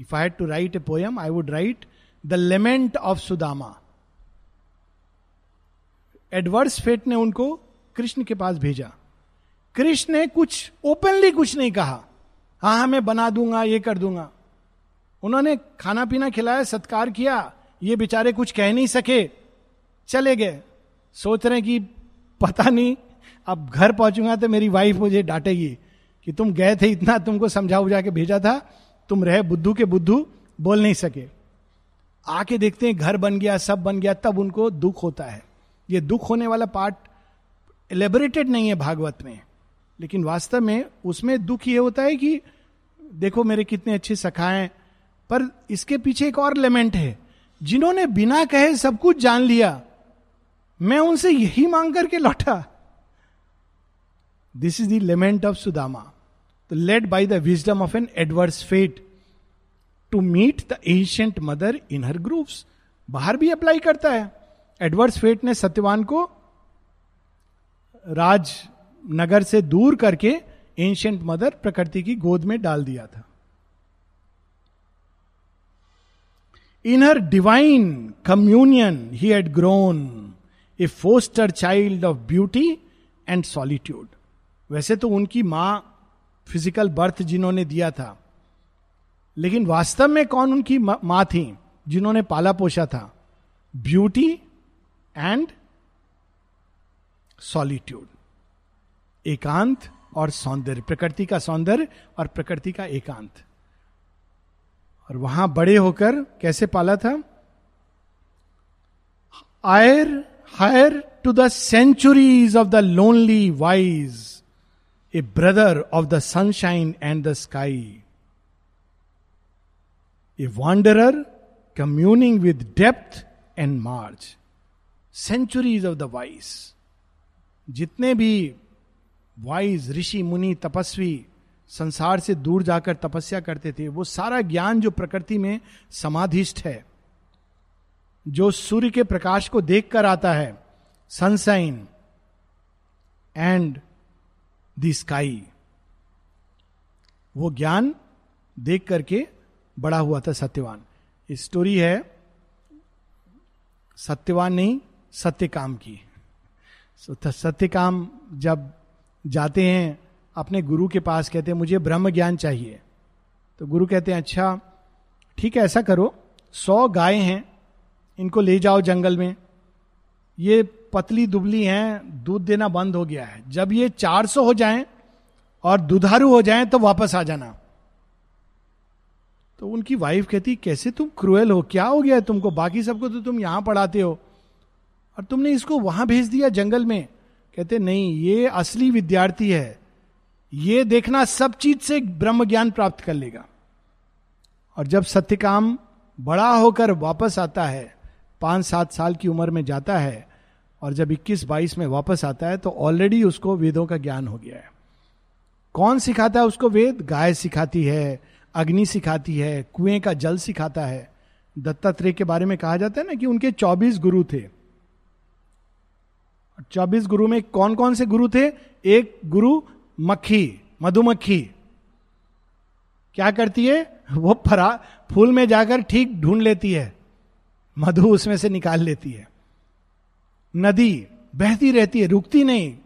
If I to write a poem I would write the lament of Sudama adverse fate ने उनको कृष्ण के पास भेजा। कृष्ण ने कुछ ओपनली कुछ नहीं कहा। हाँ हाँ मैं बना दूँगा, ये कर दूँगा। उन्होंने खाना पीना खिलाया, सत्कार किया। ये बेचारे कुछ कह नहीं सके। चले गए। सोच रहे कि पता नहीं अब घर पहुंचूँगा तो मेरी वाइफ मुझे डांटेगी कि तुम गए थे इतना, तुमको समझा उजा के भेजा था, तुम रहे बुद्धू के बुद्धू, बोल नहीं सके। आके देखते हैं घर बन गया, सब बन गया, तब उनको दुख होता है। ये दुख होने वाला पार्ट एलेबोरेटेड नहीं है भागवत में, लेकिन वास्तव में उसमें दुख ये होता है कि देखो मेरे कितने अच्छे सखाए पर इसके पीछे एक और एलिमेंट है। जिन्होंने बिना कहे सब कुछ जान लिया, मैं उनसे यही मांग करके लौटा। This is the lament of Sudama led by the wisdom of an adverse fate to meet the ancient mother in her groves बाहर भी अप्लाई करता है। एडवर्स फेट ने सत्यवान को राज नगर से दूर करके एंशियंट मदर प्रकृति की गोद में डाल दिया था। In her divine communion he had grown a foster child of beauty and solitude वैसे तो उनकी माँ फ़िज़िकल बर्थ जिन्होंने दिया था, लेकिन वास्तव में कौन उनकी माँ थी जिन्होंने पाला पोषा था? ब्यूटी एंड सॉलिट्यूड एकांत और सौंदर्य, प्रकृति का सौंदर्य और प्रकृति का एकांत। और वहाँ बड़े होकर कैसे पाला था? Heir heir to the centuries of the lonely wise a brother of the sunshine and the sky a wanderer communing with depth and marge centuries of the wise जितने भी वाइज ऋषि, मुनि, तपस्वी संसार से दूर जाकर तपस्या करते थे, वो सारा ज्ञान जो प्रकृति में समाधिष्ट है, जो सूर्य के प्रकाश को देखकर आता है सनसाइन एंड द स्काई। वो ज्ञान देख करके बड़ा हुआ था सत्यवान। स्टोरी है सत्यवान नहीं सत्यकाम की। सत्यकाम जब जाते हैं, अपने गुरु के पास कहते हैं, मुझे ब्रह्म ज्ञान चाहिए। तो गुरु कहते हैं अच्छा ठीक है, ऐसा करो। सौ गाय हैं, इनको ले जाओ जंगल में। ये पतली दुबली हैं, दूध देना बंद हो गया है। जब ये चार सौ हो जाएँ और दुधारू हो जाएँ तो वापस आ जाना। तो उनकी वाइफ कहती, कैसे तुम क्रूएल हो? क्या हो गया है तुमको? बाकी सबको तो तुम यहाँ पढ़ाते हो। और तुमने इसको वहाँ भेज दिया जंगल में? कहते, नहीं, ये असली विद्यार्थी है। ये देखना सब चीज़ से ब्रह्म ज्ञान प्राप्त कर लेगा। और जब सत्यकाम बड़ा होकर वापस आता है, पाँच सात साल की उम्र में जाता है और जब 21-22 में वापस आता है तो ऑलरेडी उसको वेदों का ज्ञान हो गया है। कौन सिखाता है उसको वेद? गाय सिखाती है, अग्नि सिखाती है, कुएँ का जल सिखाता है। दत्तात्रेय के बारे में कहा जाता है ना कि उनके 24 गुरु थे। चौबीस गुरु में कौन कौन से गुरु थे? एक गुरु मक्खी, मधुमक्खी। क्या करती है? वो फरा फूल में जाकर ठीक ढूंढ लेती है। मधु उसमें से निकाल लेती है। नदी बहती रहती है, रुकती नहीं।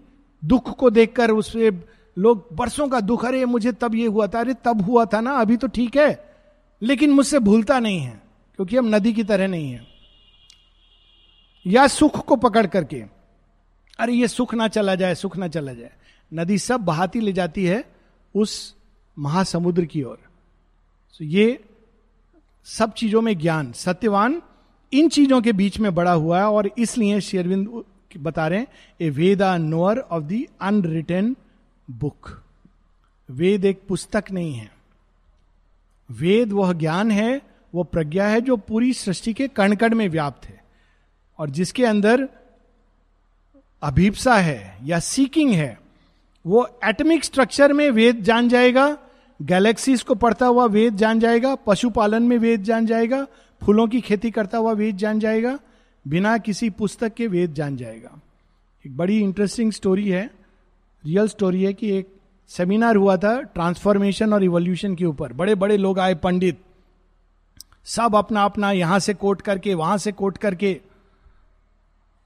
दुख को देखकर उससे लोग, बरसों का दुख, अरे मुझे तब ये हुआ था, अरे तब हुआ था ना, अभी तो ठीक है। लेकिन मुझसे भूलता नहीं है, क्योंकि हम नदी की तरह नहीं है। या सुख को पकड़ करके, अरे ये सुख ना चला जाए, सुख ना चला जाए। नदी सब बहाती ले जाती है उस महासमुद्र की ओर। so ये सब चीज़ों में ज्ञान, सत्यवान इन चीज़ों के बीच में बड़ा हुआ है और इसलिए शेरविंद बता रहे हैं, a Veda knower of the unwritten book. Veda एक पुस्तक नहीं है। वेद वह ज्ञान है, वह प्रज्ञा है जो पूरी सृष्टि के कण कण में व्याप्त है और जिसके अंदर अभीपसा है या सीकिंग है, वो एटमिक स्ट्रक्चर में वेद जान जाएगा, गैलेक्सीज को पढ़ता हुआ वेद जान जाएगा, पशुपालन में वेद जान जाएगा फूलों की खेती करता हुआ वेद जान जाएगा, बिना किसी पुस्तक के वेद जान जाएगा। एक बड़ी इंटरेस्टिंग स्टोरी है रियल स्टोरी है कि एक सेमिनार हुआ था ट्रांसफॉर्मेशन और इवोल्यूशन के ऊपर। बड़े बड़े लोग आए, पंडित, सब अपना अपना यहाँ से कोट करके, वहाँ से कोट करके,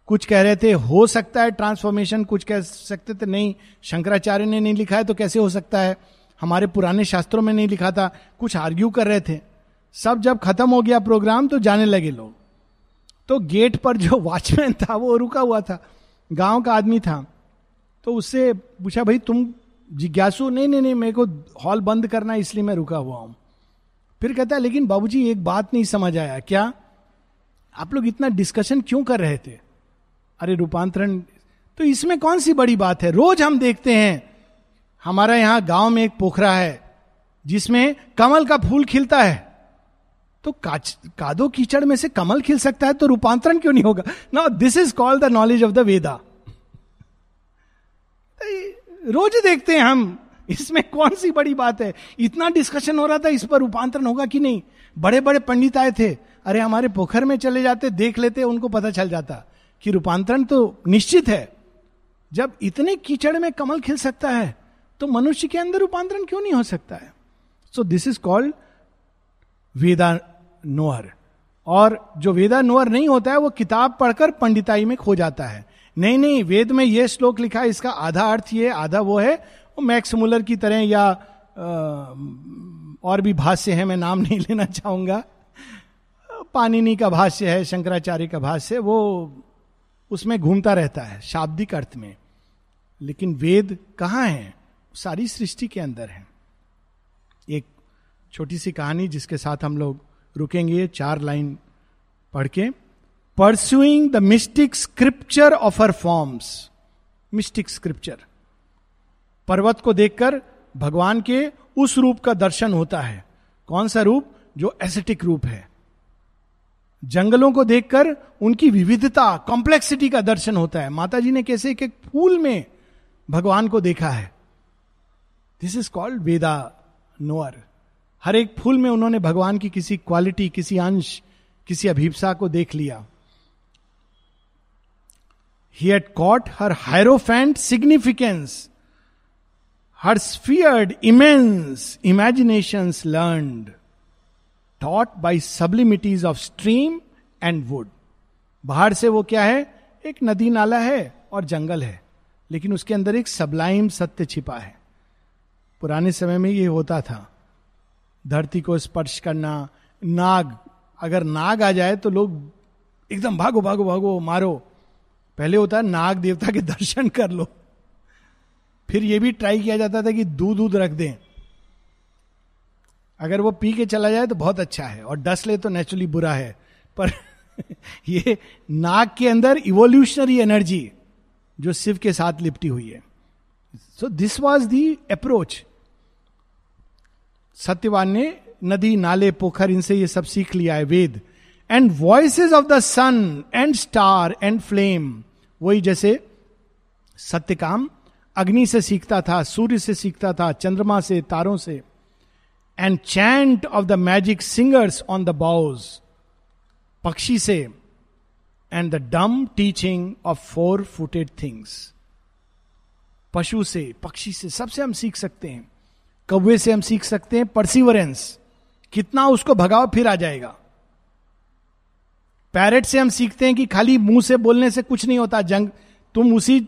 कुछ कह रहे थे, हो सकता है ट्रांसफॉर्मेशन कुछ कह सकते थे? नहीं, शंकराचार्य ने नहीं लिखा है तो कैसे हो सकता है? हमारे पुराने शास्त्रों में नहीं लिखा था। कुछ आर्ग्यू कर रहे थे। सब जब खत्म हो गया प्रोग्राम तो जाने लगे लोग। तो गेट पर जो वॉचमैन था, वो रुका हुआ था। गाँव का आदमी था। तो उससे पूछा, भाई, तुम जिज्ञासु? नहीं नहीं नहीं, मेरे को हॉल बंद करना इसलिए मैं रुका हुआ हूँ। फिर कहता है, लेकिन बाबूजी, एक बात नहीं समझ आया। क्या आप लोग इतना डिस्कशन क्यों कर रहे थे? अरे, रूपांतरण तो इसमें कौन सी बड़ी बात है? रोज हम देखते हैं। हमारा यहाँ गाँव में एक पोखरा है, जिसमें कमल का फूल खिलता है। तो कादो कीचड़ में से कमल खिल सकता है तो रूपांतरण क्यों नहीं होगा? No this is called the knowledge of the Veda रोज देखते हैं हम, इसमें कौन सी बड़ी बात है? इतना डिस्कशन हो रहा था, इस पर रूपांतरण होगा कि नहीं? बड़े बड़े पंडित आए थे, अरे हमारे पोखर में चले जाते, देख लेते, उनको पता चल जाता कि रूपांतरण तो निश्चित है। जब इतने कीचड़ में कमल खिल सकता है तो मनुष्य के अंदर रूपांतरण क्यों नहीं हो सकता है? So this is called Veda knower और जो वेदा नोअर नहीं होता है, वो किताब पढ़कर पंडिताई में खो जाता है। नहीं नहीं, वेद में यह श्लोक लिखा है, इसका आधा अर्थ ये, आधा वो है। वो मैक्स मुलर की तरह या और भी भाष्य है, मैं नाम नहीं [LAUGHS] लेना चाहूँगा। पानिनी का भाष्य है, शंकराचार्य का भाष्य वो उसमें घूमता रहता है, शाब्दिक अर्थ में। लेकिन वेद कहाँ है? सारी सृष्टि के अंदर है। एक छोटी सी कहानी जिसके साथ हम लोग रुकेंगे, चार लाइन पढ़ के। Pursuing the mystic scripture of her forms mystic scripture पर्वत को देखकर भगवान के उस रूप का दर्शन होता है। कौन सा रूप? जो एसेटिक रूप है। जंगलों को देखकर उनकी विविधता कॉम्प्लेक्सिटी का दर्शन होता है। माता जी ने कैसे एक एक फूल में भगवान को देखा है। This is called Veda knower हर एक फूल में उन्होंने भगवान की किसी क्वालिटी किसी अंश, किसी अभिप्सा को देख लिया। He had caught her hierophant significance her sphered immense imagination learn taught by sublimities of stream and wood बाहर से वो क्या है? एक नदी नाला है और जंगल है, लेकिन उसके अंदर एक सबलाइम सत्य छिपा है। पुराने समय में ये होता था। धरती को स्पर्श करना, नाग, अगर नाग आ जाए तो लोग एकदम भागो भागो भागो, मारो। पहले होता है नाग देवता के दर्शन कर लो। फिर यह भी ट्राई किया जाता था कि दूध दूध रख दें। अगर वो पी के चला जाए तो बहुत अच्छा है, और डस ले तो नेचुरली बुरा है। पर [LAUGHS] ये नाग के अंदर इवोल्यूशनरी एनर्जी जो शिव के साथ लिपटी हुई है। So this was the approach Satyavan ने नदी नाले पोखर इनसे ये सब सीख लिया है Veda. And voices of the sun and star and flame वही जैसे सत्यकाम, अग्नि से सीखता था, सूर्य से सीखता था, चंद्रमा से, तारों से। And chant of the magic singers on the boughs पक्षी से। And the dumb teaching of four footed things पशु से, पक्षी से, सबसे हम सीख सकते हैं। कौवे से हम सीख सकते हैं परसिवरेंस कितना उसको भगाओ, फिर आ जाएगा। पैरेट से हम सीखते हैं कि खाली मुँह से बोलने से कुछ नहीं होता। जंग, तुम उसी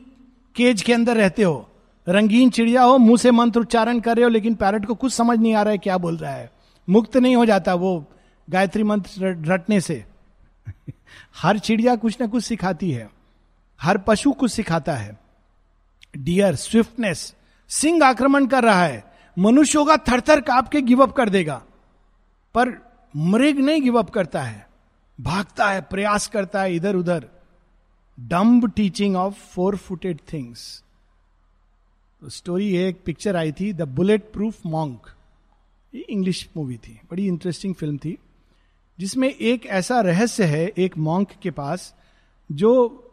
केज के अंदर रहते हो। रंगीन चिड़िया हो, मुँह से मंत्र उच्चारण कर रहे हो, लेकिन पैरेट को कुछ समझ नहीं आ रहा है क्या बोल रहा है। मुक्त नहीं हो जाता वो गायत्री मंत्र रटने से। [LAUGHS] हर चिड़िया कुछ ना कुछ सिखाती है। हर पशु कुछ सिखाता है। डियर स्विफ्टनेस सिंह आक्रमण कर रहा है। मनुष्य होगा थर थर काप के गिवअप कर देगा। पर मृग नहीं गिवअप करता है। भागता है, प्रयास करता है इधर उधर dumb teaching of four footed things story है एक पिक्चर आई थी the bulletproof monk English movie थी, बड़ी इंटरेस्टिंग फ़िल्म थी। जिसमें एक ऐसा रहस्य है, एक मॉन्क के पास, जो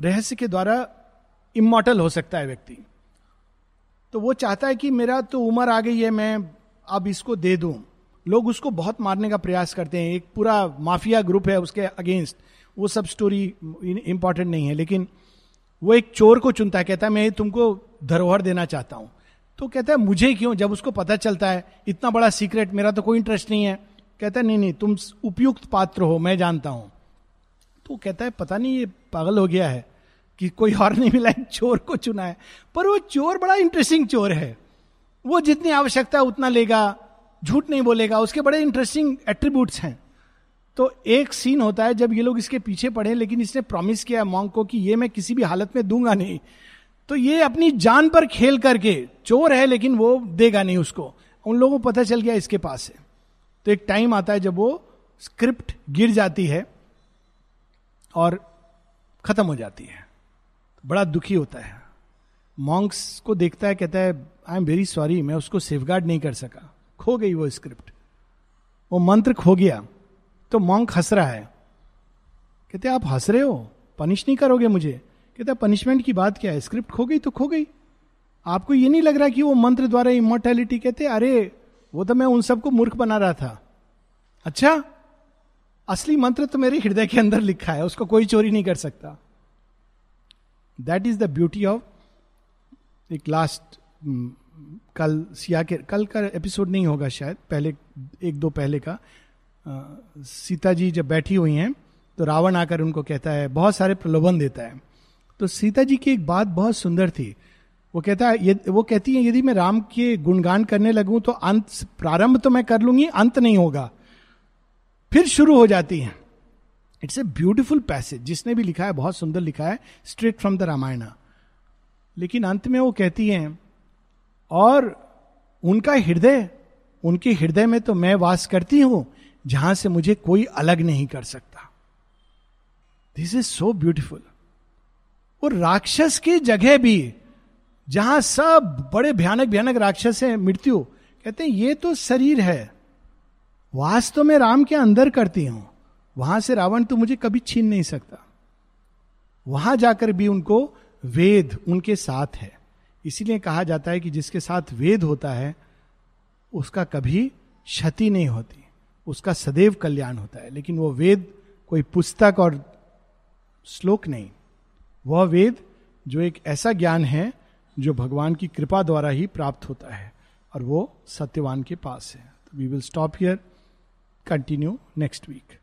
रहस्य के द्वारा इमोटल हो सकता है व्यक्ति। तो वो चाहता है कि मेरा तो उम्र आ गई है, मैं अब इसको दे दूँ। लोग उसको बहुत मारने का प्रयास करते हैं। एक पूरा माफिया ग्रुप है उसके अगेंस्ट। वो सब स्टोरी इंपॉर्टेंट नहीं है, लेकिन वो एक चोर को चुनता है, कहता है, मैं तुमको धरोहर देना चाहता हूँ। तो कहता है, मुझे क्यों? जब उसको पता चलता है, इतना बड़ा सीक्रेट मेरा तो कोई इंटरेस्ट नहीं है। कहता है, नहीं नहीं, तुम उपयुक्त पात्र हो, मैं जानता हूँ। तो कहता है, पता नहीं, ये पागल हो गया है। कि कोई और नहीं मिला चोर को चुना है। पर वो चोर बड़ा इंटरेस्टिंग चोर है। वो जितनी आवश्यकता है उतना लेगा, झूठ नहीं बोलेगा, उसके बड़े इंटरेस्टिंग एट्रीब्यूट्स हैं। तो एक सीन होता है जब ये लोग इसके पीछे पड़े, लेकिन इसने प्रॉमिस किया मॉन्ग को कि ये मैं किसी भी हालत में दूँगा नहीं। तो ये अपनी जान पर खेल करके, चोर है लेकिन वो देगा नहीं उसको। उन लोगों को पता चल गया इसके पास है। तो एक टाइम आता है जब वो स्क्रिप्ट गिर जाती है और खत्म हो जाती है। बड़ा दुखी होता है। मॉन्क्स को देखता है, कहता है आई एम वेरी सॉरी मैं उसको सेफगार्ड नहीं कर सका। खो गई वो स्क्रिप्ट वो मंत्र खो गया। तो मॉन्क हंस रहा है। कहते, आप हंस रहे हो? पनिश नहीं करोगे मुझे? कहते पनिशमेंट की बात क्या है? स्क्रिप्ट खो गई तो खो गई। आपको ये नहीं लग रहा कि वो मंत्र द्वारा इमोर्टैलिटी कहते, अरे, वो तो मैं उन सबको मूर्ख बना रहा था। अच्छा असली मंत्र तो मेरे हृदय के अंदर लिखा है, उसको कोई चोरी नहीं कर सकता। That is the beauty of एक लास्ट कल, सिया के, कल का एपिसोड नहीं होगा शायद, पहले, एक दो पहले का। सीता जी जब बैठी हुई हैं तो रावण आकर उनको कहता है, बहुत सारे प्रलोभन देता है। तो सीता जी की एक बात बहुत सुंदर थी। वो कहता है वो कहती है, यदि मैं राम के गुणगान करने लगूं तो अंत, प्रारंभ तो मैं कर लूँगी, अंत नहीं होगा। फिर शुरू हो जाती है। It's a beautiful passage. जिसने भी लिखा है, बहुत सुंदर लिखा है स्ट्रेट फ्रॉम द रामायण। लेकिन अंत में वो कहती हैं, और उनका हृदय, उनके हृदय में तो मैं वास करती हूँ, जहाँ से मुझे कोई अलग नहीं कर सकता। दिस इज़ सो ब्यूटिफुल और राक्षस की जगह भी, जहाँ सब बड़े भयानक भयानक राक्षस है, मृत्यु, कहते हैं, ये तो शरीर है। वास तो मैं राम के अंदर करती हूँ। वहाँ से रावण तो मुझे कभी छीन नहीं सकता। वहाँ जाकर भी उनको वेद उनके साथ है। इसीलिए कहा जाता है कि जिसके साथ वेद होता है, उसका कभी क्षति नहीं होती। उसका सदैव कल्याण होता है। लेकिन वो वेद कोई पुस्तक और श्लोक नहीं। वह वेद जो एक ऐसा ज्ञान है, जो भगवान की कृपा द्वारा ही प्राप्त होता है और वो सत्यवान के पास है। We will stop here continue next week